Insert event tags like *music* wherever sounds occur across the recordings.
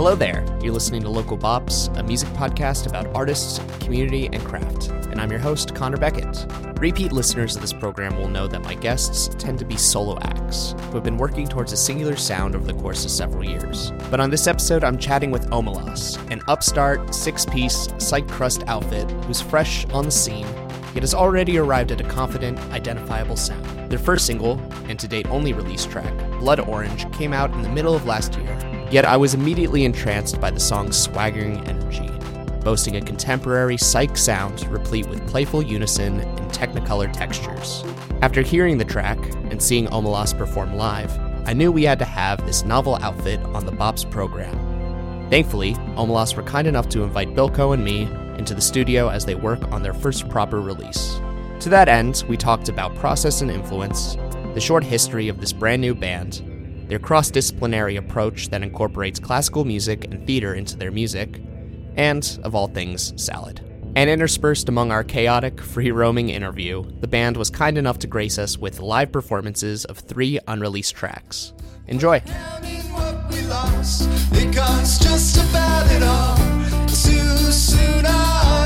Hello there. You're listening to Local Bops, a music podcast about artists, community, and craft. And I'm your host, Connor Beckett. Repeat listeners of this program will know that my guests tend to be solo acts who have been working towards a singular sound over the course of several years. But on this episode, I'm chatting with Omelas, an upstart, six piece, psych crust outfit who's fresh on the scene yet has already arrived at a confident, identifiable sound. Their first single, and to date only release track, Blood Orange, came out in the middle of last year. Yet I was immediately entranced by the song's swaggering energy, boasting a contemporary psych sound replete with playful unison and technicolor textures. After hearing the track and seeing Omelas perform live, I knew we had to have this novel outfit on the Bops program. Thankfully, Omelas were kind enough to invite Bilko and me into the studio as they work on their first proper release. To that end, we talked about process and influence, the short history of this brand new band, their cross disciplinary approach that incorporates classical music and theater into their music, and, of all things, salad. And interspersed among our chaotic, free roaming interview, the band was kind enough to grace us with live performances of three unreleased tracks. Enjoy! just about it all too soon our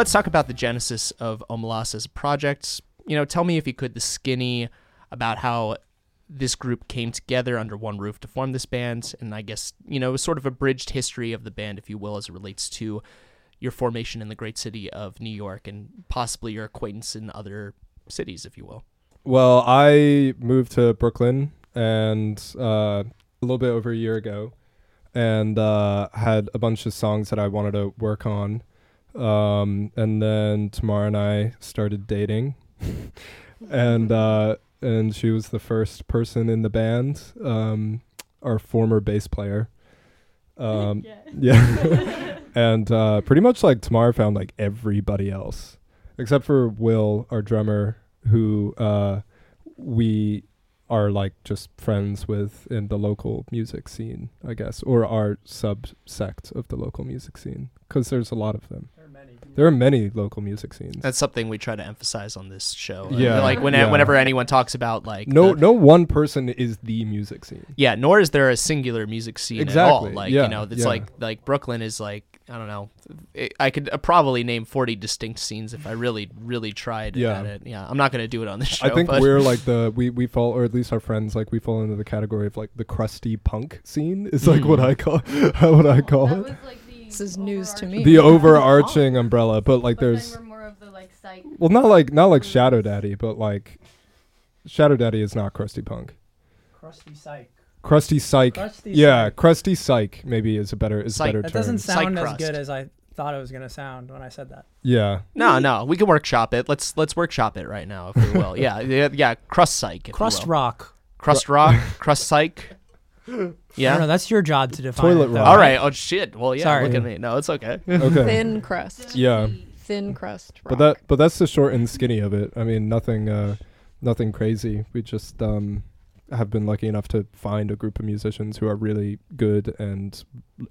let's talk about the genesis of Omelas as a project. You know, tell me if you could the skinny about how this group came together under one roof to form this band, and I guess you know sort of a bridged history of the band, if you will, as it relates to your formation in the great city of New York and possibly your acquaintance in other cities, if you will. Well, I moved to Brooklyn and uh, a little bit over a year ago, and uh, had a bunch of songs that I wanted to work on. Um, and then Tamara and I started dating, *laughs* and uh, and she was the first person in the band, um, our former bass player. Um, *laughs* yeah, *laughs* and uh, pretty much like Tamara found like everybody else except for Will, our drummer, who uh, we are like just friends with in the local music scene, I guess, or our subsect of the local music scene, because there's a lot of them. There are many local music scenes. That's something we try to emphasize on this show. Yeah, like when, yeah. whenever anyone talks about like no, the- no one person is the music scene. Yeah, nor is there a singular music scene at all. Like yeah, you know, it's yeah. like like Brooklyn is like I don't know. It, I could uh, probably name forty distinct scenes if I really really tried Yeah. at it. Yeah, I'm not gonna do it on this show. I think but we're like *laughs* the we we fall, or at least our friends, like we fall into the category of like the crusty punk scene. Is like what I call *laughs* what I call That it. Was like the This is news to me. The overarching umbrella, but like But then there's we're more of the like psych. Well, not like not like Shadow Daddy, but like Shadow Daddy is not crusty punk. Crusty psych. Crusty psych. Crusty yeah, psych. crusty psych maybe is a better is a Psych. better That term. doesn't Psych sound as crust. good as I thought it was gonna sound when I said that. yeah. no, no. We can workshop it. Let's let's workshop it right now, if we will. yeah, *laughs* yeah, yeah. Crust psych. Crust rock. crust rock, *laughs* crust psych. I don't Yeah. know. That's your job to define. Toilet it, though. rock. All right. Oh shit. Well, yeah. Sorry. Look at me. No, it's okay. Okay. Thin crust. Yeah. Thin crust. But that but that's the short and skinny of it. I mean, nothing uh nothing crazy. We just um have been lucky enough to find a group of musicians who are really good and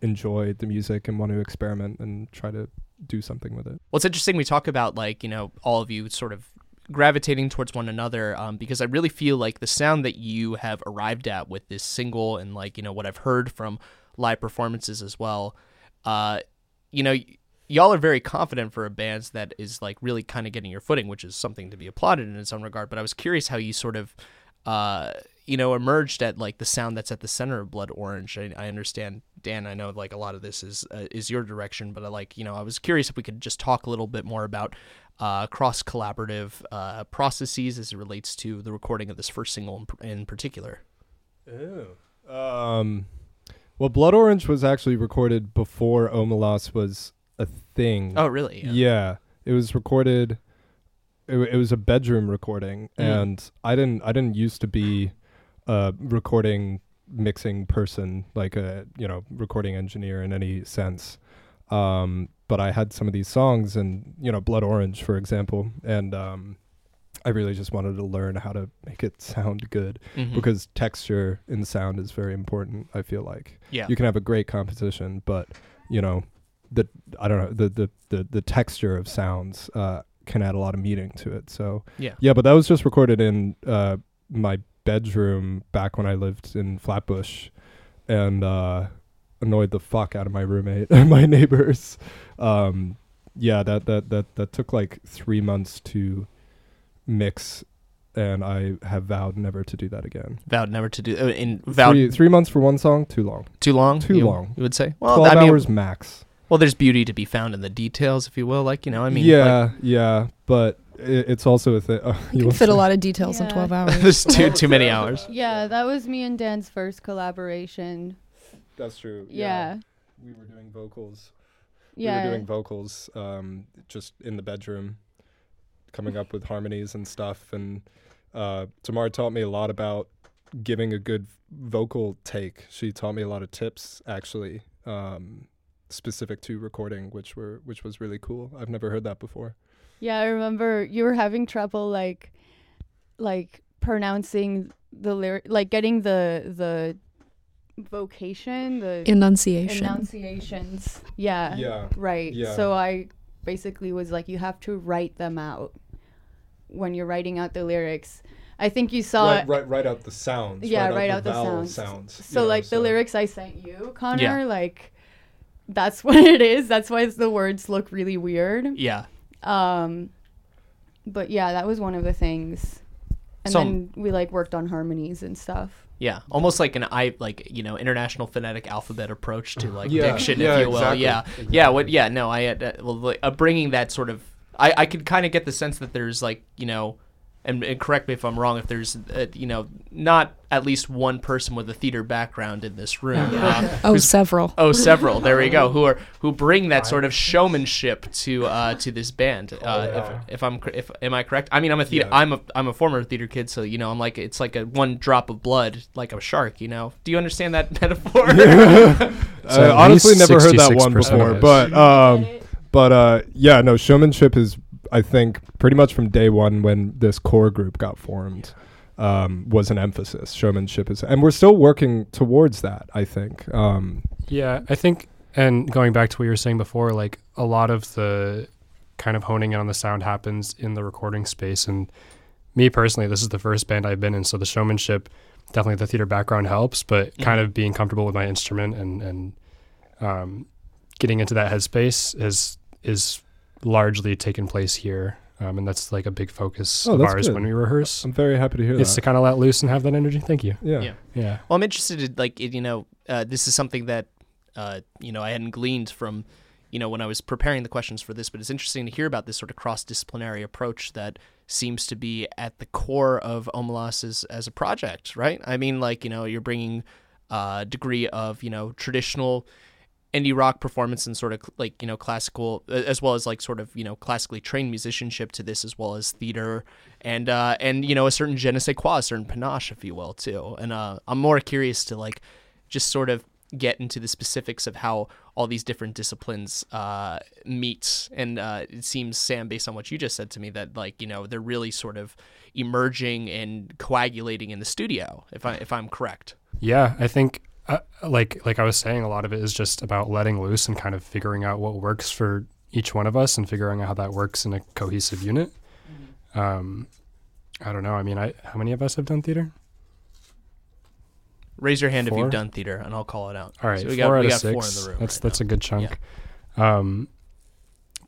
enjoy the music and want to experiment and try to do something with it. Well, it's interesting we talk about like you know all of you sort of gravitating towards one another um, because I really feel like the sound that you have arrived at with this single and like you know what I've heard from live performances as well, uh, you know. Y- Y'all are very confident for a band that is like really kind of getting your footing, which is something to be applauded in its own regard. But I was curious how you sort of, uh, you know, emerged at like the sound that's at the center of Blood Orange. I, I understand, Dan. I know like a lot of this is uh, is your direction, but I like you know I was curious if we could just talk a little bit more about uh, cross collaborative uh, processes as it relates to the recording of this first single in, in particular. Um, well, Blood Orange was actually recorded before Omelas was a thing. Oh, really? yeah. It was recorded. it, it was a bedroom recording, Mm. and I didn't I didn't used to be a recording mixing person, like a you know recording engineer in any sense. Um, but I had some of these songs, and you know, Blood Orange, for example, and um, I really just wanted to learn how to make it sound good Mhm. because texture in sound is very important. I feel like yeah, you can have a great composition, but you know, the I don't know the the the, the texture of sounds uh, can add a lot of meaning to it. So Yeah. yeah. But that was just recorded in uh, my bedroom back when I lived in Flatbush, and uh, annoyed the fuck out of my roommate and *laughs* my neighbors. Um, yeah, that that that that took like three months to mix. And I have vowed never to do that again. vowed never to do. Uh, in vowed Three, three months for one song, too long. too long. too you, long. You would say. Well, Twelve I mean, hours max. well, there's beauty to be found in the details, if you will. Like you know, I mean, yeah, yeah, but it, it's also a thing. *laughs* Oh, You can fit a lot of details in 12 *laughs* hours. there's too too many hours. Yeah, that was me and Dan's first collaboration. That's true. Yeah. we were doing vocals. Yeah. we were doing vocals, um, just in the bedroom, coming up with harmonies and stuff. And uh, Tamar taught me a lot about giving a good vocal take. She taught me a lot of tips, actually, um, specific to recording, which were which was really cool. I've never heard that before. Yeah, I remember you were having trouble like like pronouncing the lyric like getting the the vocation, the Enunciation. enunciations. Yeah. Yeah. Right. Yeah. So I basically was like you have to write them out when you're writing out the lyrics. I think you saw right, right, right out the sounds. Yeah, right, right out, out the, the sounds. sounds. So you know, like the lyrics I sent you, Connor, Yeah. like that's *laughs* what it is. That's why the words look really weird. Yeah. Um but yeah, that was one of the things. And So- then we like worked on harmonies and stuff. Yeah, almost like an I like you know international phonetic alphabet approach to like Yeah, diction, yeah, if you will. exactly, Yeah, yeah. What? Yeah. No, I uh, well, like, uh, bringing that sort of. I I could kind of get the sense that there's like you know, and, and correct me if I'm wrong. If there's uh, you know not at least one person with a theater background in this room. uh, *laughs* Oh, several. Oh, several. There we go. *laughs* Who are who bring that sort of showmanship to uh, to this band. Uh, if, if I'm if am I correct? I mean, I'm a theater. Yeah. I'm a I'm a former theater kid, so you know, I'm like it's like a one drop of blood, like a shark. You know. Do you understand that *laughs* metaphor? So I honestly never heard that one before, but um, but uh, yeah, no, showmanship is I think pretty much from day one when this core group got formed um, was an emphasis. Showmanship is, and we're still working towards that. I think. Um, Yeah, I think, and going back to what you were saying before, like a lot of the kind of honing in on the sound happens in the recording space. And me personally, this is the first band I've been in, so the showmanship, definitely the theater background helps, but kind of being comfortable with my instrument and and um, getting into that headspace is is largely taken place here. Um, and that's like a big focus Oh, of ours good. when we rehearse. I'm very happy to hear that. It's to kind of let loose and have that energy. Thank you. yeah. Yeah. Yeah. Well, I'm interested in like you know, uh, this is something that uh, you know I hadn't gleaned from you know when I was preparing the questions for this, but it's interesting to hear about this sort of cross-disciplinary approach that seems to be at the core of Omelas as, as a project, right? I mean, like you know, you're bringing a degree of you know traditional indie rock performance and sort of like you know classical as well as like sort of you know classically trained musicianship to this as well as theater and uh and you know a certain je ne sais quoi a certain panache if you will too. And uh i'm more curious to like just sort of get into the specifics of how all these different disciplines uh meet. And uh it seems sam based on what you just said to me that like you know they're really sort of emerging and coagulating in the studio if i if i'm correct. Yeah, I think uh, like like I was saying, a lot of it is just about letting loose and kind of figuring out what works for each one of us and figuring out how that works in a cohesive unit. Um, I don't know. I mean, I how many of us have done theater? raise your hand if you've done theater and i'll call it out All right, so we four got out we of six. four in the room that's right that's now. a good chunk. Um,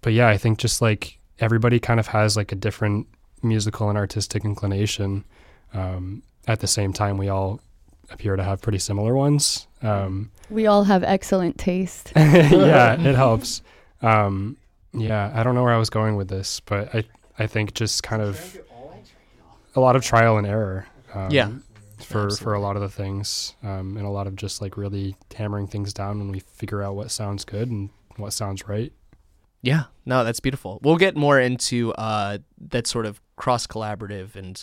but yeah, I think just like everybody kind of has like a different musical and artistic inclination. Um, at the same time, we all appear to have pretty similar ones. Um, We all have excellent taste. *laughs* yeah, it helps. Um, yeah, I don't know where I was going with this, but I I think just kind of a lot of trial and error. Um, Yeah. For for a lot of the things, um, and a lot of just like really hammering things down when we figure out what sounds good and what sounds right. Yeah, no, that's beautiful. We'll get more into uh, that sort of cross collaborative and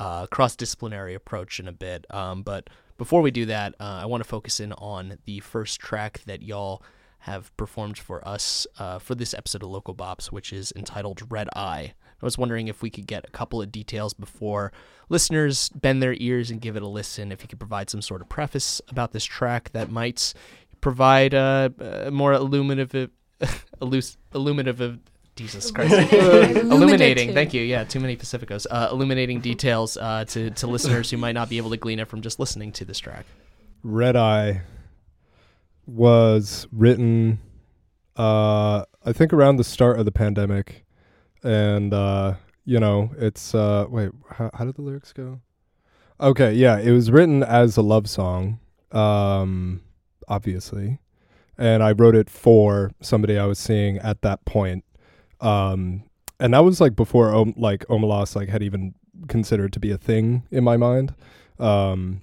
uh, cross disciplinary approach in a bit. Um, but before we do that, uh, I want to focus in on the first track that y'all have performed for us uh, for this episode of Local Bops, which is entitled Red Eye. I was wondering if we could get a couple of details before listeners bend their ears and give it a listen. If you could provide some sort of preface about this track that might provide a, a more illuminative, *laughs* illuminative. Jesus Christ. *laughs* illuminating. Thank you. Yeah, too many Pacificos. Uh, illuminating details uh, to to listeners who might not be able to glean it from just listening to this track. Red Eye was written, uh, I think, around the start of the pandemic, and uh, you know, it's uh, wait, how, how did the lyrics go? Okay, yeah, it was written as a love song, um, obviously, and I wrote it for somebody I was seeing at that point, um, and that was like before, Om- like Omelas like had even considered to be a thing in my mind. Um,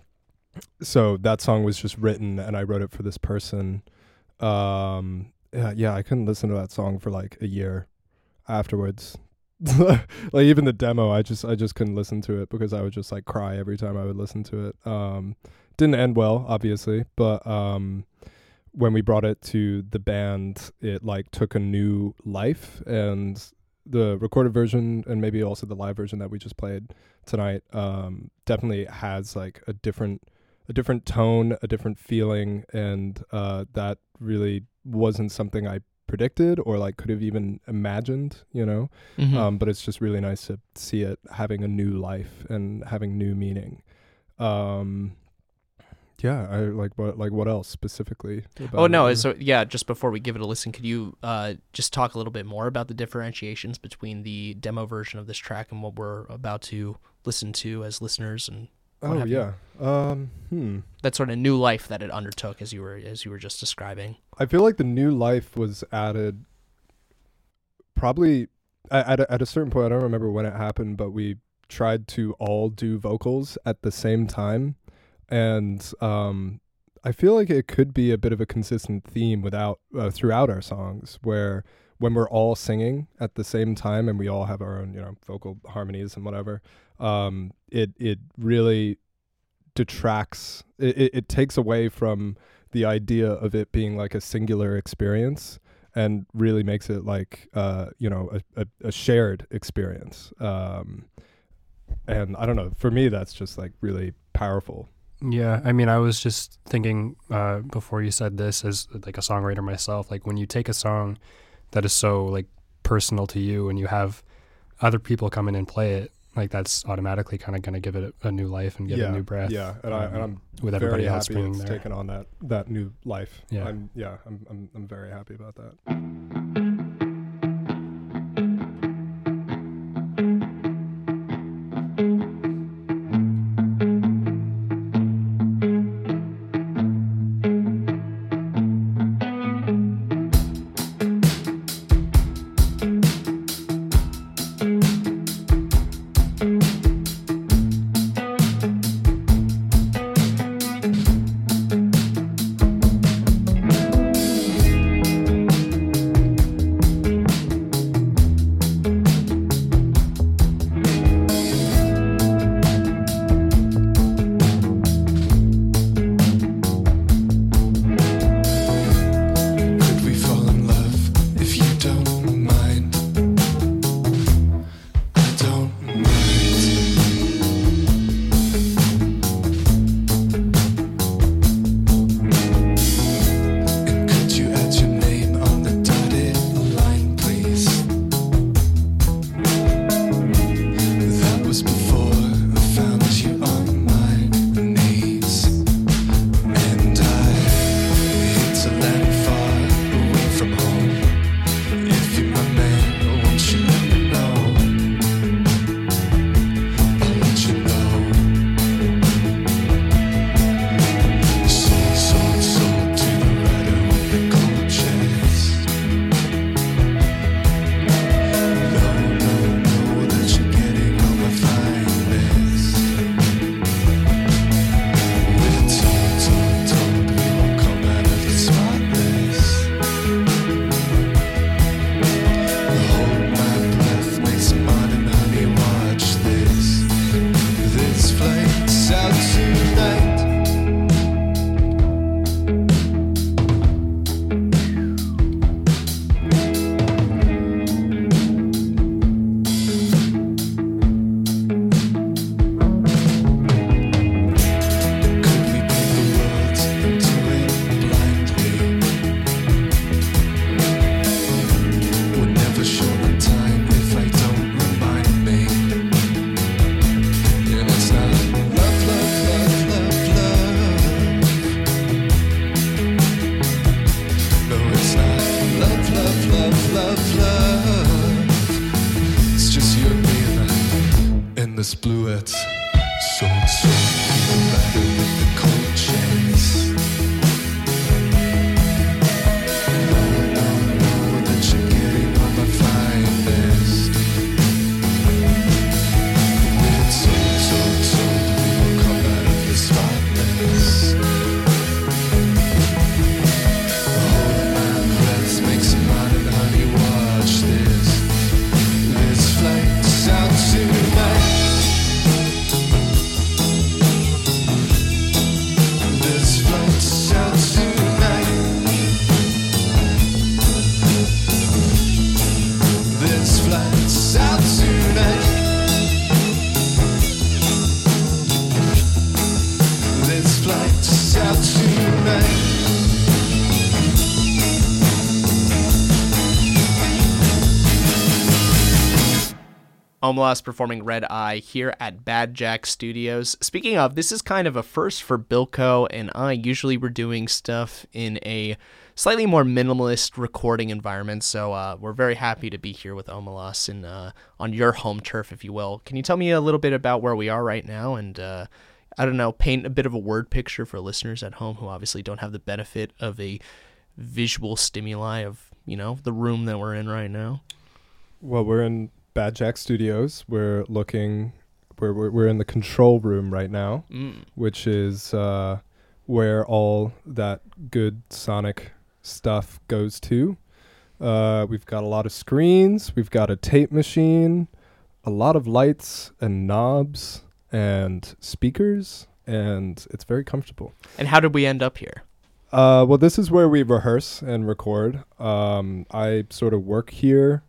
so that song was just written and I wrote it for this person. Um yeah, yeah, I couldn't listen to that song for like a year afterwards. *laughs* like even the demo, I just I just couldn't listen to it because I would just like cry every time I would listen to it. Um didn't end well, obviously, but um when we brought it to the band, it like took a new life and the recorded version and maybe also the live version that we just played tonight um definitely has like a different a different tone, a different feeling, and uh, that really wasn't something I predicted or like could have even imagined, you know. Mm-hmm. Um, but it's just really nice to see it having a new life and having new meaning. Um, yeah, I like what like what else specifically? About Oh no! So yeah, just before we give it a listen, could you uh, just talk a little bit more about the differentiations between the demo version of this track and what we're about to listen to as listeners, and oh yeah. Um, hmm. that sort of new life that it undertook, as you were as you were just describing? I feel like the new life was added probably at, at, a, at a certain point. I don't remember when it happened, but we tried to all do vocals at the same time. And um, I feel like it could be a bit of a consistent theme without uh, throughout our songs where when we're all singing at the same time and we all have our own, you know, vocal harmonies and whatever, um, it, it really detracts, it, it, it takes away from the idea of it being like a singular experience and really makes it like uh you know a, a, a shared experience. Um and i don't know for me that's just like really powerful Yeah, I mean, I was just thinking uh, before you said this as like a songwriter myself. Like when you take a song that is so like personal to you, and you have other people come in and play it, like that's automatically kind of going to give it a, a new life and give yeah it a new breath. yeah and, I, and um, i'm with everybody very else happy being it's there. taken on that that new life Yeah. i'm yeah I'm, I'm i'm very happy about that Omelas performing Red Eye here at Bad Jack Studios. Speaking of, this is kind of a first for Bilko and I. Usually we're doing stuff in a slightly more minimalist recording environment, so uh, we're very happy to be here with Omelas and uh, on your home turf, if you will. Can you tell me a little bit about where we are right now and uh, I don't know, paint a bit of a word picture for listeners at home who obviously don't have the benefit of a visual stimuli of, you know, the room that we're in right now? Well, we're in Bad Jack Studios. We're looking. We're we're, we're in the control room right now, Mm. which is uh, where all that good sonic stuff goes to. Uh, we've got a lot of screens. We've got a tape machine, a lot of lights and knobs and speakers, and it's very comfortable. And how did we end up here? Uh, well, this is where we rehearse and record. Um, I sort of work here,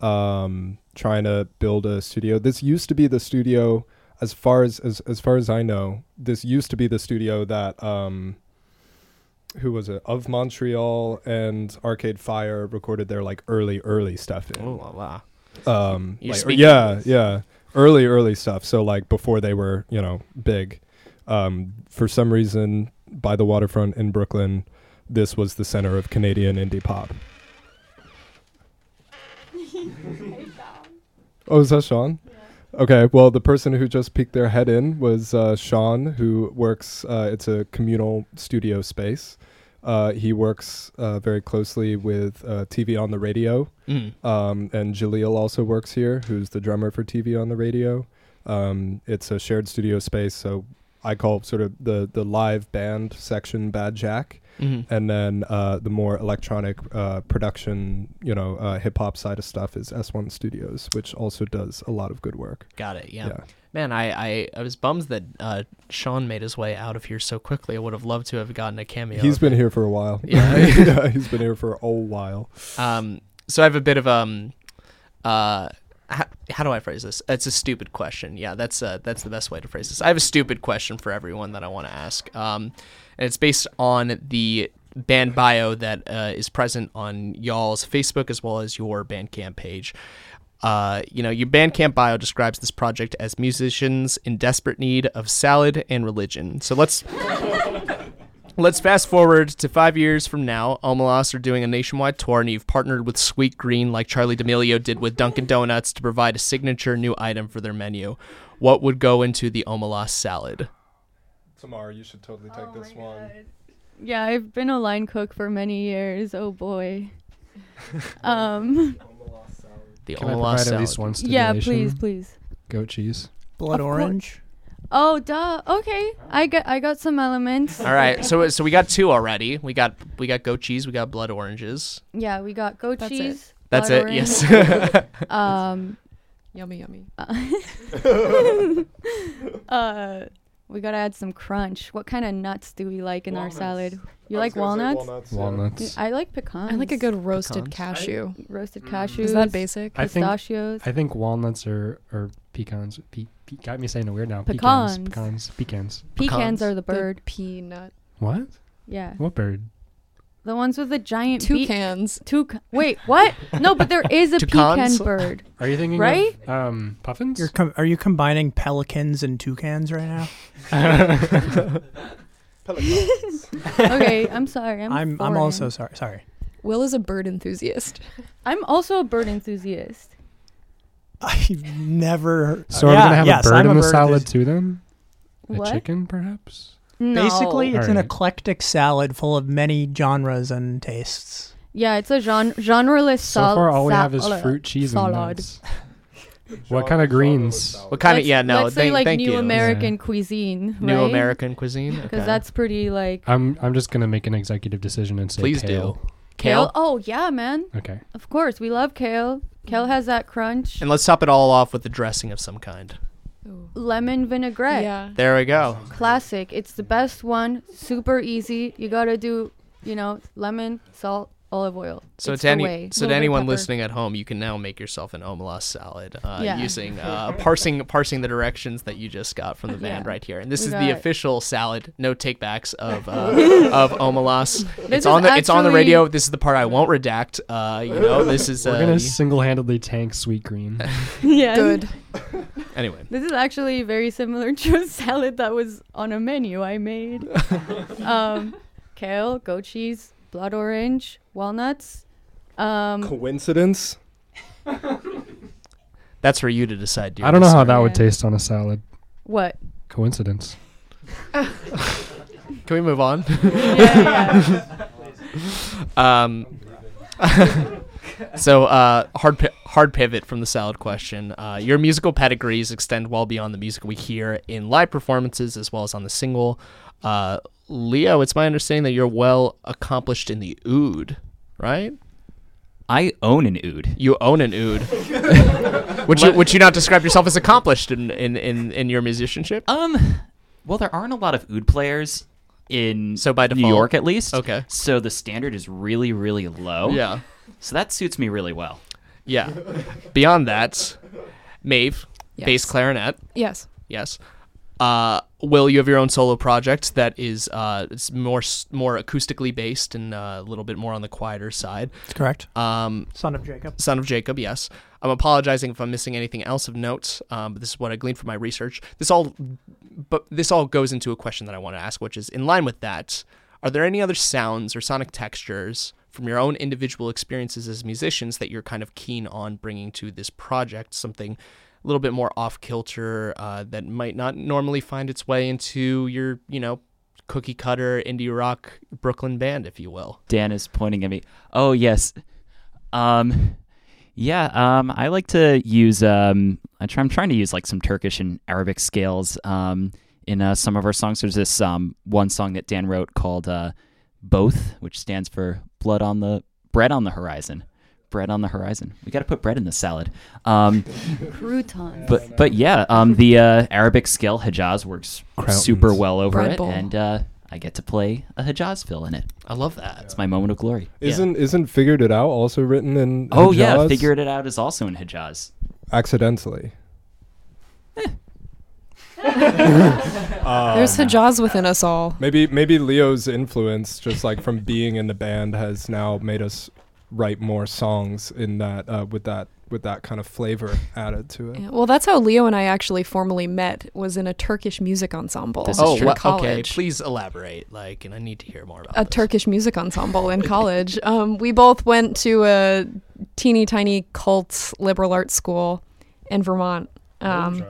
um, trying to build a studio. This used to be the studio, as far as as, as far as I know. This used to be the studio that um, who was it? Of Montreal and Arcade Fire recorded their like early early stuff in. Oh, la la. Um, like, speaking yeah, yeah, early, early stuff. So like before they were, you know, big. Um, for some reason, by the waterfront in Brooklyn, this was the center of Canadian indie pop. *laughs* oh, is that Sean? Okay, well, the person who just peeked their head in was uh, Sean, who works. Uh, it's a communal studio space. Uh, he works uh, very closely with uh, TV on the radio, Mm. um, and Jaleel also works here, who's the drummer for TV on the radio. Um, it's a shared studio space, so I call sort of the the live band section Bad Jack, Mhm. and then uh, the more electronic uh, production, you know, uh, hip hop side of stuff is S1 Studios, which also does a lot of good work. Got it. Yeah. Yeah. Man, I, I, I was bummed that uh, Sean made his way out of here so quickly. I would have loved to have gotten a cameo. He's been it. here for a while. Yeah. *laughs* yeah, *laughs* he's been here for a while. Um, so I have a bit of um, uh, how, how do I phrase this? It's a stupid question. Yeah, that's uh, that's the best way to phrase this. I have a stupid question for everyone that I want to ask. Um, and it's based on the band bio that uh, is present on y'all's Facebook as well as your Bandcamp page. Uh, you know, your Bandcamp bio describes this project as musicians in desperate need of salad and religion. So let's *laughs* Let's fast forward to five years from now. Omelas are doing a nationwide tour, and you've partnered with Sweetgreen, like Charlie D'Amelio did with Dunkin' Donuts, to provide a signature new item for their menu. What would go into the Omelas salad? Tamar, you should totally take this one. Yeah, I've been a line cook for many years. Oh boy. *laughs* um. The Can I Omelas provide salad. at least one Yeah, please, please. Goat cheese. Blood Of course. orange. Oh, duh. Okay, I got I got some elements. All right, so so we got two already. We got we got goat cheese. We got blood oranges. Yeah, we got goat That's it. cheese. That's it. orange. Yes. *laughs* *laughs* um. Yummy, yummy. uh, we gotta add some crunch. What kind of nuts do we like in our salad? You like walnuts? Walnuts. I like pecans. I like a good roasted Pecans. cashew. roasted cashews. Is that basic? I think Pistachios. I think walnuts are or pecans. Pe- pe- got me saying it weird now. Pecans. Pecans. Pecans. Pecans. Pecans pecans. are the The bird. peanut. What? Yeah, What bird? The ones with the giant beak. Toucans. Toucan. Wait, what? No, but there is a *laughs* Toucans? pecan bird. Are you thinking Right? of um puffins? You're com- are you combining pelicans and toucans right now? *laughs* Pelicans. okay, I'm sorry. I'm I'm I'm also sorry. Sorry. Will is a bird enthusiast. *laughs* I'm also a bird enthusiast. I've never. So yeah, are we gonna have yes, a bird I'm in the bird. salad too then? What? A chicken, perhaps? No. Basically, it's an Alright. eclectic salad full of many genres and tastes. Yeah, it's a genre genreless So sal- far, all we have is salad. fruit, cheese, salad. and nuts. *laughs* *laughs* What kind of greens? What kind of? Let's- Yeah, no. Let's say thank, like thank new you. American cuisine, right? New American cuisine. *laughs* Because okay. that's pretty like I'm I'm just gonna make an executive decision and say Please kale. do. Kale. Oh yeah, man. Okay. Of course, we love kale. Kale has that crunch. And let's top it all off with a dressing of some kind. Lemon vinaigrette. Yeah. There we go. Classic. It's the best one. Super easy. You gotta do, you know, lemon, salt, olive oil. So It's to any so to anyone listening at home, you can now make yourself an omelas salad uh, Yeah. using uh, *laughs* parsing parsing the directions that you just got from the band Yeah. right here. And this We is the it. official salad, no takebacks of uh, *laughs* of omelas. It's on is the it's on the radio. This is the part I won't redact. Uh, you know, this is We're uh, gonna single-handedly tank Sweetgreen. *laughs* yeah. Good. anyway. This is actually very similar to a salad that was on a menu I made. um, kale, goat cheese, blood orange, walnuts. Um, Coincidence? *laughs* That's for you to decide. Dear I don't know how listener. that would Yeah. taste on a salad. what? Coincidence. *laughs* Can we move on? yeah, yeah. *laughs* Um, so uh, hard pi- hard pivot from the salad question. Uh, your musical pedigrees extend well beyond the music we hear in live performances as well as on the single. Uh, Leo, it's my understanding that you're well accomplished in the oud, right? I own an oud. You own an oud. *laughs* would you would you not describe yourself as accomplished in in, in, in your musicianship? Um, well, there aren't a lot of oud players in So by default. New York, at least. Okay. So the standard is really, really low. Yeah, So that suits me really well. yeah. Beyond that, Maeve, bass clarinet. Yes. Yes. Uh, Will, you have your own solo project that is uh, it's more more acoustically based and uh, a little bit more on the quieter side. That's correct. Um, Son of Jacob. Son of Jacob, yes. I'm apologizing if I'm missing anything else of note, um, but this is what I gleaned from my research. This all, but this all goes into a question that I want to ask, which is in line with that. Are there any other sounds or sonic textures from your own individual experiences as musicians that you're kind of keen on bringing to this project? Something a little bit more off kilter uh, that might not normally find its way into your, you know, cookie cutter indie rock Brooklyn band, if you will. Dan is pointing at me. Oh yes. Um, yeah. Um, I like to use. Um, I try, I'm trying to use like some Turkish and Arabic scales. Um, in uh, some of our songs, there's this um one song that Dan wrote called uh, "Both," which stands for "Blood on the Bread on the Horizon." Bread on the horizon. We got to put bread in the salad. Um, Croutons. but but yeah, um, the uh, Arabic scale Hijaz works Croutons. super well over Bread it, bowl. and uh, I get to play a Hijaz fill in it. I love that. It's my moment of glory. Isn't isn't figured it out also written in Oh yeah, figured it out is also in Hijaz. accidentally. *laughs* *laughs* There's Hijaz within us all. Maybe maybe Leo's influence, just like from being in the band, has now made us write more songs in that uh, with that with that kind of flavor added to it. Yeah, Well, that's how Leo and I actually formally met. Was in a Turkish music ensemble. This is Oh, true. wha- okay. Please elaborate. Like, and I need to hear more about a this. Turkish music ensemble in college. *laughs* Um, we both went to a teeny tiny cult liberal arts school in Vermont. Um,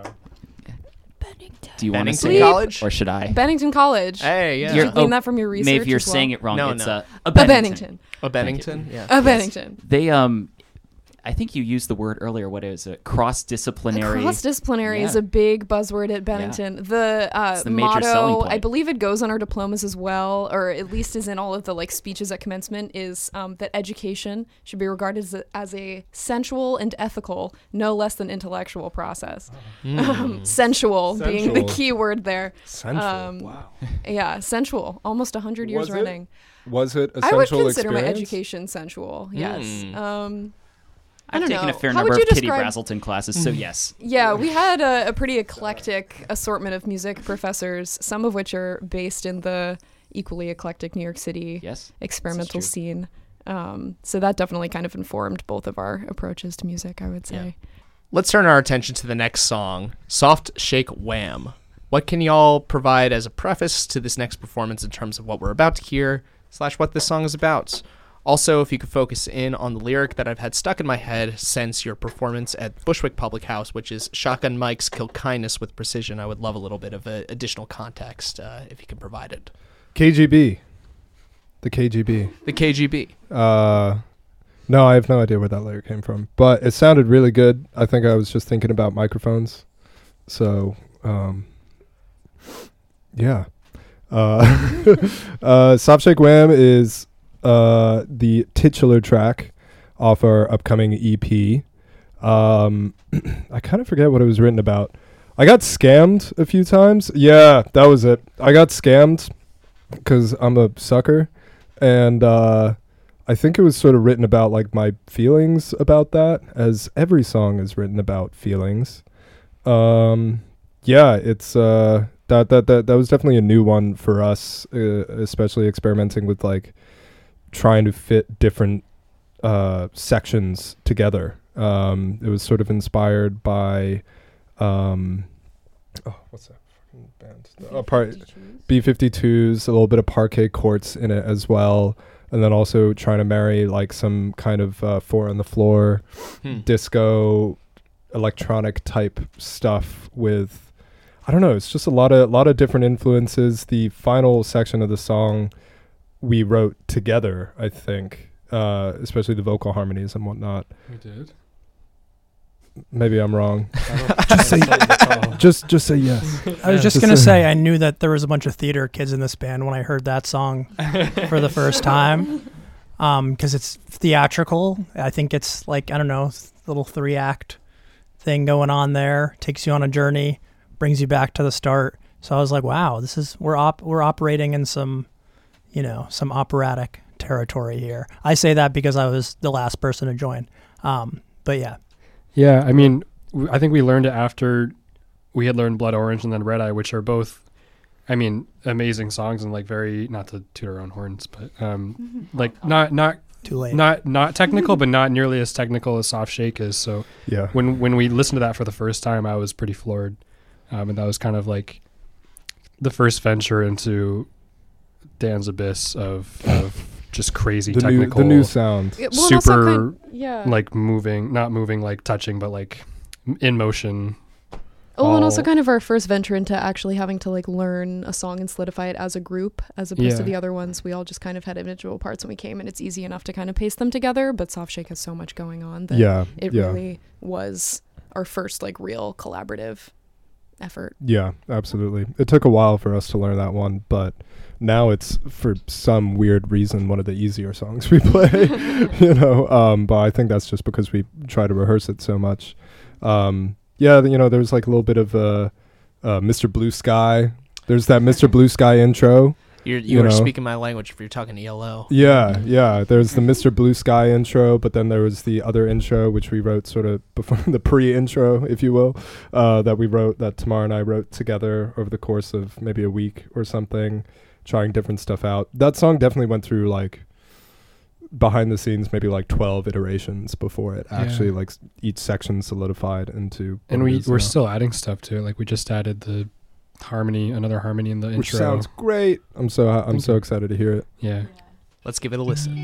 Do you want to Bennington say College? or should I? Bennington College. Hey, yeah. Did you You're- glean oh, that from your research? Maybe you're as well? saying it wrong. No, it's no. A A Bennington. Bennington. Oh, Bennington. Yeah. A Bennington. They um, I think you used the word earlier. What is it? Cross disciplinary. Cross disciplinary is a big buzzword at Bennington. The uh, It's the major selling motto, I believe it goes on our diplomas as well, or at least is in all of the like speeches at commencement, is um, that education should be regarded as a, as a sensual and ethical, no less than intellectual process. *laughs* Um, sensual, being the key word there. Sensual. Um, wow. Yeah, sensual. Almost hundred years Was it running. Was it a I would sensual consider my education sensual. Yes. Mm. Um, I I've don't taken know. a fair How number of you Kitty describe- Brazelton classes, so yes. Yeah, we had a, a pretty eclectic assortment of music professors, some of which are based in the equally eclectic New York City Yes. experimental true. scene. Um, so that definitely kind of informed both of our approaches to music, I would say. Let's turn our attention to the next song, Soft Shake Wham. What can y'all provide as a preface to this next performance in terms of what we're about to hear, slash what this song is about? Also, if you could focus in on the lyric that I've had stuck in my head since your performance at Bushwick Public House, which is Shotgun Mike's Kill Kindness with Precision, I would love a little bit of uh, additional context uh, if you can provide it. KGB. The KGB. The KGB. Uh, no, I have no idea where that lyric came from, but it sounded really good. I think I was just thinking about microphones. So, um, yeah. Uh, *laughs* uh, Soft Shake Wham is uh, the titular track off our upcoming EP. Um, *clears throat* I kind of forget what it was written about. I got scammed a few times. Yeah, that was it. I got scammed because I'm a sucker, and uh, I think it was sort of written about like my feelings about that, as every song is written about feelings. Um, yeah, it's uh, that that that that was definitely a new one for us, uh, especially experimenting with like trying to fit different uh, sections together. Um, it was sort of inspired by, um, oh, what's that fucking band? Oh, par- B52s, a little bit of parquet courts in it as well, and then also trying to marry like some kind of uh, four on the floor, Hmm. disco, electronic type stuff with. I don't know. It's just a lot of lot of different influences. The final section of the song we wrote together, I think, uh, especially the vocal harmonies and whatnot. We did. Maybe I'm wrong. *laughs* just say Just just say yes. *laughs* I was just Just gonna a- say I knew that there was a bunch of theater kids in this band when I heard that song for the first time, *laughs* because it's theatrical. I think it's like I don't know, little three act thing going on there. Takes you on a journey, brings you back to the start. So I was like, wow, this is we're op we're operating in some, you know, some operatic territory here. I say that because I was the last person to join. Um, but yeah, Yeah, I mean, w- I think we learned it after we had learned Blood Orange and then Red Eye, which are both, I mean, amazing songs and like very not to toot our own horns, but um, *laughs* like not not too late. not not technical, *laughs* but not nearly as technical as Soft Shake is. So Yeah. when when we listened to that for the first time, I was pretty floored, um, and that was kind of like the first venture into Dan's abyss of of just crazy *laughs* The new technical, the new sound. Yeah, well, super kind- yeah. like moving, not moving like touching, but like in motion. Oh, and also kind of our first venture into actually having to like learn a song and solidify it as a group, as opposed to the other ones. We all just kind of had individual parts when we came, and it's easy enough to kind of paste them together. But Soft Shake has so much going on that Yeah. it yeah. really was our first like real collaborative effort. Yeah, absolutely. It took a while for us to learn that one, but now it's for some weird reason one of the easier songs we *laughs* play. *laughs* you know, um, but I think that's just because we try to rehearse it so much. Um, yeah, you know, there's like a little bit of uh, uh, Mr. Blue Sky. There's that Mr. Blue Sky intro. You're, You you are know. speaking my language if you're talking ELO. Yeah, yeah. There's the Mr. Blue Sky intro, but then there was the other intro, which we wrote sort of before *laughs* the pre-intro, if you will, uh, that we wrote, that Tamar and I wrote together over the course of maybe a week or something, trying different stuff out. That song definitely went through like behind the scenes, maybe like 12 iterations before it Yeah. actually like each section solidified into. and we we're now. still adding stuff to it. Like we just added the harmony, another harmony in the which intro. sounds great. I'm so I'm so excited to hear it. yeah. Let's give it a listen.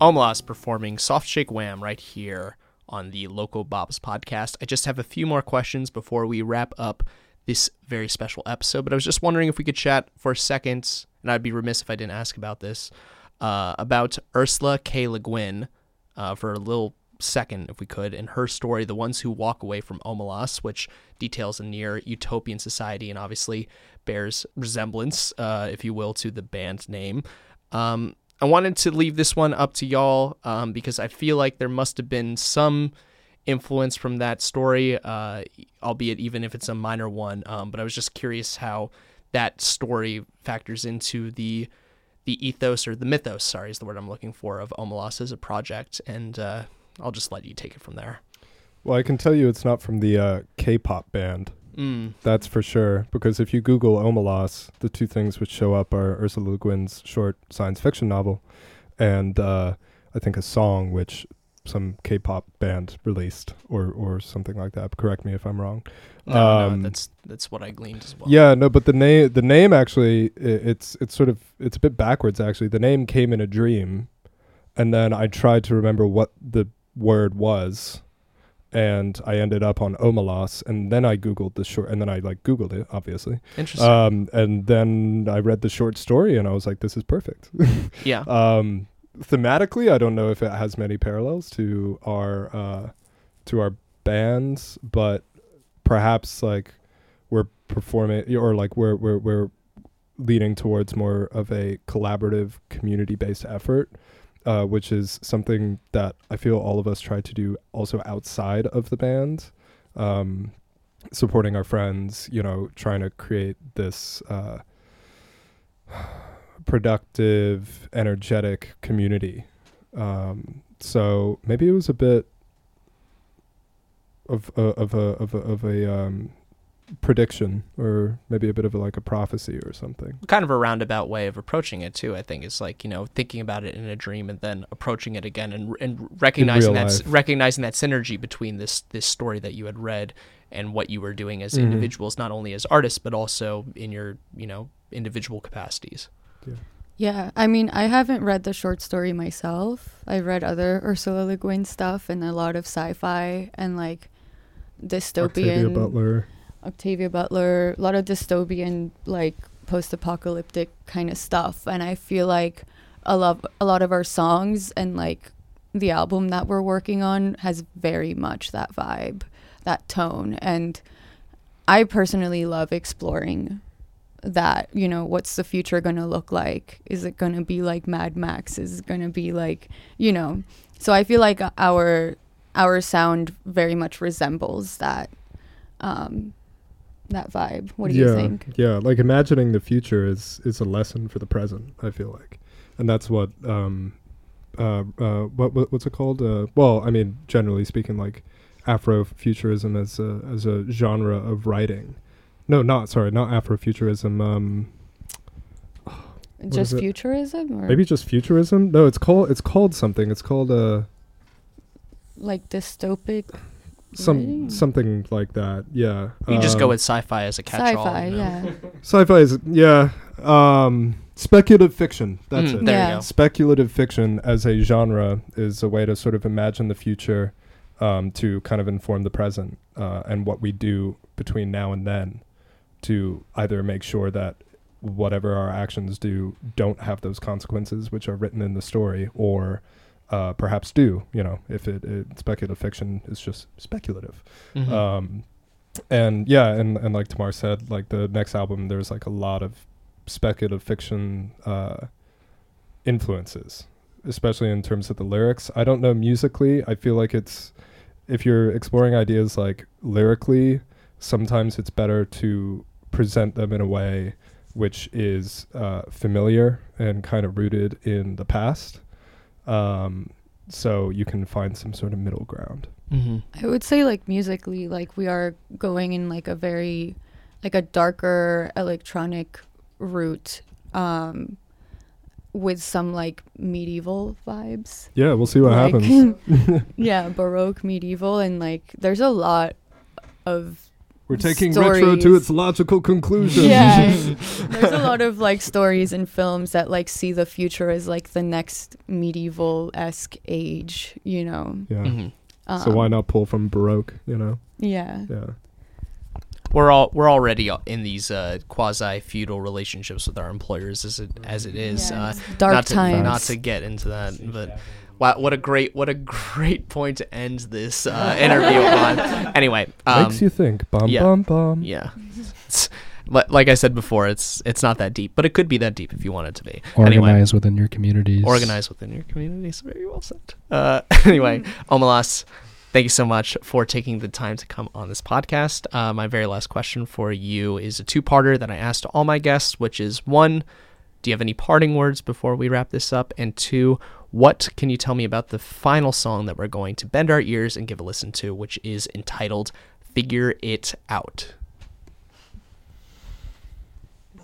Omelas performing Soft Shake Wham right here on the Local Bops podcast. I just have a few more questions before we wrap up this very special episode, but I was just wondering if we could chat for a second, and I'd be remiss if I didn't ask about this, uh, about Ursula K. Le Guin uh, for a little second, if we could, in her story, The Ones Who Walk Away from Omelas, which details a near utopian society and obviously bears resemblance, uh, if you will, to the band name. Um, I wanted to leave this one up to y'all um, because I feel like there must have been some influence from that story, uh, albeit even if it's a minor one. Um, but I was just curious how that story factors into the the ethos or the mythos, sorry, is the word I'm looking for, of Omelas as a project. And uh, I'll just let you take it from there. Well, I can tell you it's not from the uh, K-pop band. Mm. That's for sure. Because if you Google Omelas, the two things which show up are Ursula Le Guin's short science fiction novel, and uh, I think a song which some K-pop band released, or or something like that. Correct me if I'm wrong. No, Um, no, that's that's what I gleaned as well. Yeah, no, but the name the name actually i it's it's sort of it's a bit backwards actually. The name came in a dream, and then I tried to remember what the word was, and I ended up on Omelas, and then I googled the short, and then I like googled it obviously, Interesting. um, and then I read the short story, and I was like, this is perfect. *laughs* yeah. um, thematically, I don't know if it has many parallels to our uh, to our bands, but perhaps like we're performing or like we're we're we're leaning towards more of a collaborative community based effort. Uh, which is something that I feel all of us try to do also outside of the band, um, supporting our friends, you know, trying to create this uh, *sighs* productive, energetic community. Um, so maybe it was a bit of a, of a of a of a um, prediction, or maybe a bit of a, like a prophecy or something. kind of a roundabout way of approaching it too. I think is like you know thinking about it in a dream and then approaching it again and and recognizing that life. recognizing that synergy between this this story that you had read and what you were doing as Mhm. individuals, not only as artists but also in your you know individual capacities. Yeah, I mean, I haven't read the short story myself. I've read other Ursula Le Guin stuff and a lot of sci-fi and like dystopian Octavia Butler. Octavia Butler, a lot of dystopian like post-apocalyptic kind of stuff and I feel like a lot a lot of our songs and like the album that we're working on has very much that vibe, that tone and I personally love exploring that, you know, what's the future going to look like? Is it going to be like Mad Max? Is it going to be like, you know. So I feel like our our sound very much resembles that um that vibe. What do yeah, you think? Yeah, like imagining the future is is a lesson for the present. I feel like, and that's what um, uh, uh, what, what what's it called? Uh, well, I mean, generally speaking, like Afrofuturism as a as a genre of writing. No, not sorry, not Afrofuturism. Um, Just futurism or maybe just futurism. No, it's called it's called something. It's called uh like dystopic some Writing? something like that. Yeah, You can just go Um, with sci-fi as a catch-all. sci-fi, you know? yeah. *laughs* sci-fi. Is yeah, um, speculative fiction. That's Mm, it. There Yeah. you go. speculative fiction as a genre is a way to sort of imagine the future um, to kind of inform the present uh, and what we do between now and then to either make sure that whatever our actions do don't have those consequences which are written in the story or uh, perhaps do you know if it, it speculative fiction is just speculative Mhm. um, and yeah, and, and like Tamar said, like the next album, there's like a lot of speculative fiction uh, influences, especially in terms of the lyrics. I don't know musically. I feel like it's if you're exploring ideas like lyrically, sometimes it's better to present them in a way which is uh, familiar and kind of rooted in the past. Um, so you can find some sort of middle ground. Mhm. I would say like musically, like we are going in like a very like a darker electronic route um with some like medieval vibes. Yeah, we'll see what Like- happens. *laughs* *laughs* yeah, baroque medieval and like there's a lot of We're taking retro to its logical conclusion. *laughs* Yeah. *laughs* there's a lot of like stories and films that like see the future as like the next medieval esque age, you know. yeah. Mhm. So why Um, not pull from Baroque? You know. Yeah. Yeah. We're all we're already in these uh, quasi feudal relationships with our employers as it as it is. Yeah, uh, dark not to, times. Not to get into that, but Wow, what a great what a great point to end this uh, interview on. *laughs* Anyway, um, Makes you think. Bum yeah. bum bum. yeah. It's- like I said before, it's it's not that deep, but it could be that deep if you want it to be. Anyway, Organize within your communities. organize within your communities. Very well said. Uh, *laughs* anyway, Omelas, thank you so much for taking the time to come on this podcast. Uh, my very last question for you is a two-parter that I asked all my guests, which is one, do you have any parting words before we wrap this up? And two, what can you tell me about the final song that we're going to bend our ears and give a listen to, which is entitled "Figure It Out"?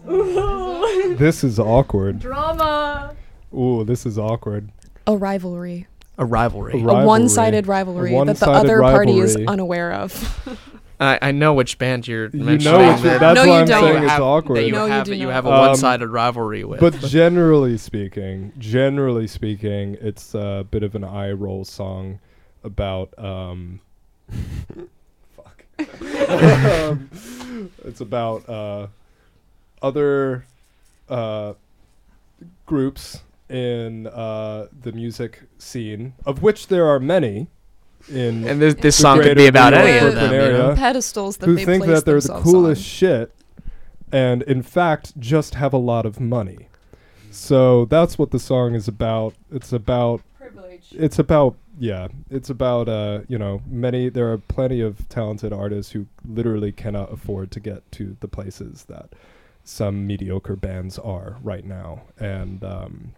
*laughs* This is awkward. Drama. Ooh, this is awkward. A rivalry. A rivalry. A A one-sided rivalry, A that the one-sided other party is unaware of. *laughs* I, I know which band you're You mentioning. know, which, that- that's No, why you I'm don't. saying you it's have, awkward. That you No, you have, do you have a Um, one-sided rivalry with. But generally speaking, generally speaking, it's a bit of an eye roll song about um *laughs* fuck. um, it's about uh other uh groups in uh the music scene, of which there are many in and this, this song could be about any of Brooklyn them. you know? Pedestals that who they think that they're the coolest on. shit and in fact just have a lot of money. So that's what the song is about. It's about Privilege. it's about yeah, it's about uh, you know, many there are plenty of talented artists who literally cannot afford to get to the places that some mediocre bands are right now. And um w-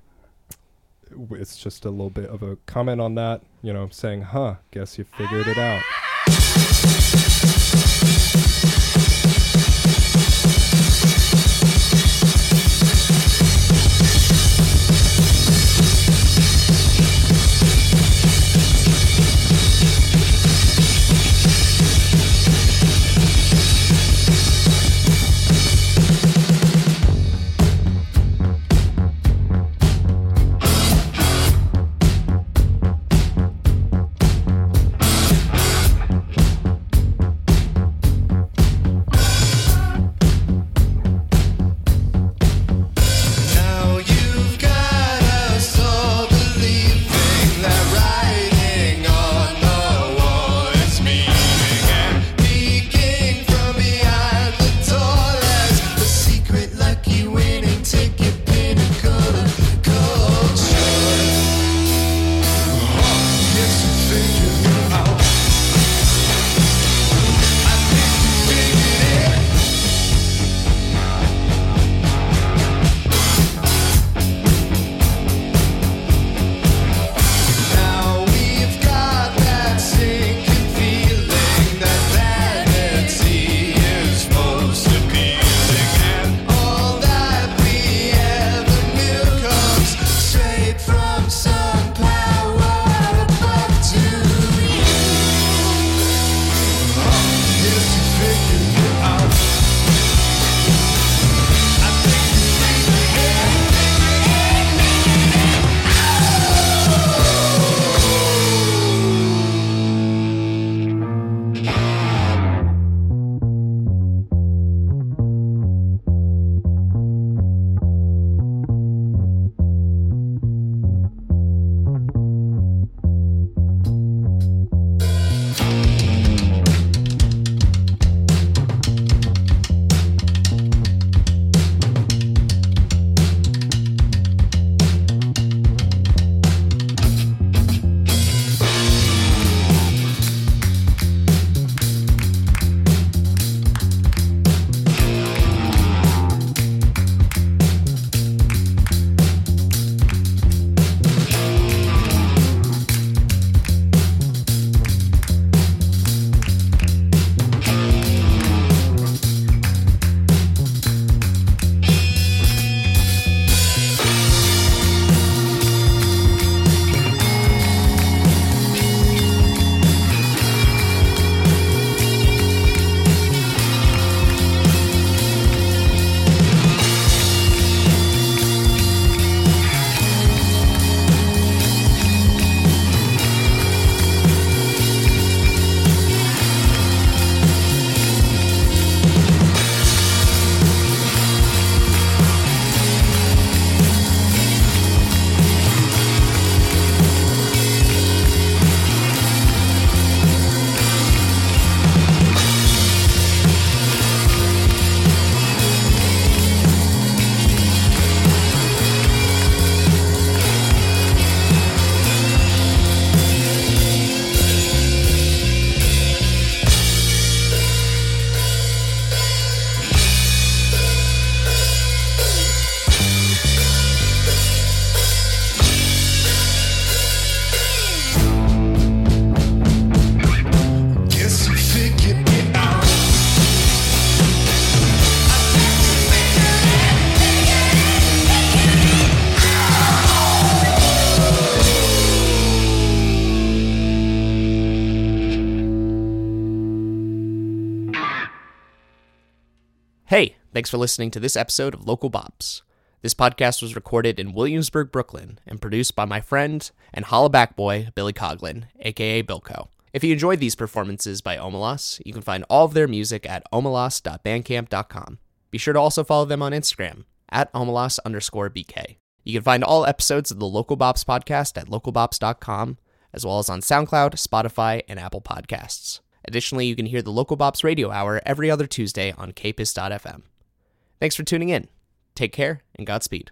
it's just a little bit of a comment on that, you know, saying, "Huh, guess you figured it out." Thanks for listening to this episode of Local Bops. This podcast was recorded in Williamsburg, Brooklyn, and produced by my friend and hollaback boy, Billy Coglin, aka Bilko. If you enjoyed these performances by Omelas, you can find all of their music at omelas.bandcamp.com. Be sure to also follow them on Instagram at omelas underscore BK. You can find all episodes of the Local Bops podcast at localbops.com, as well as on SoundCloud, Spotify, and Apple Podcasts. Additionally, you can hear the Local Bops Radio Hour every other Tuesday on kpiss.fm. Thanks for tuning in. Take care and Godspeed.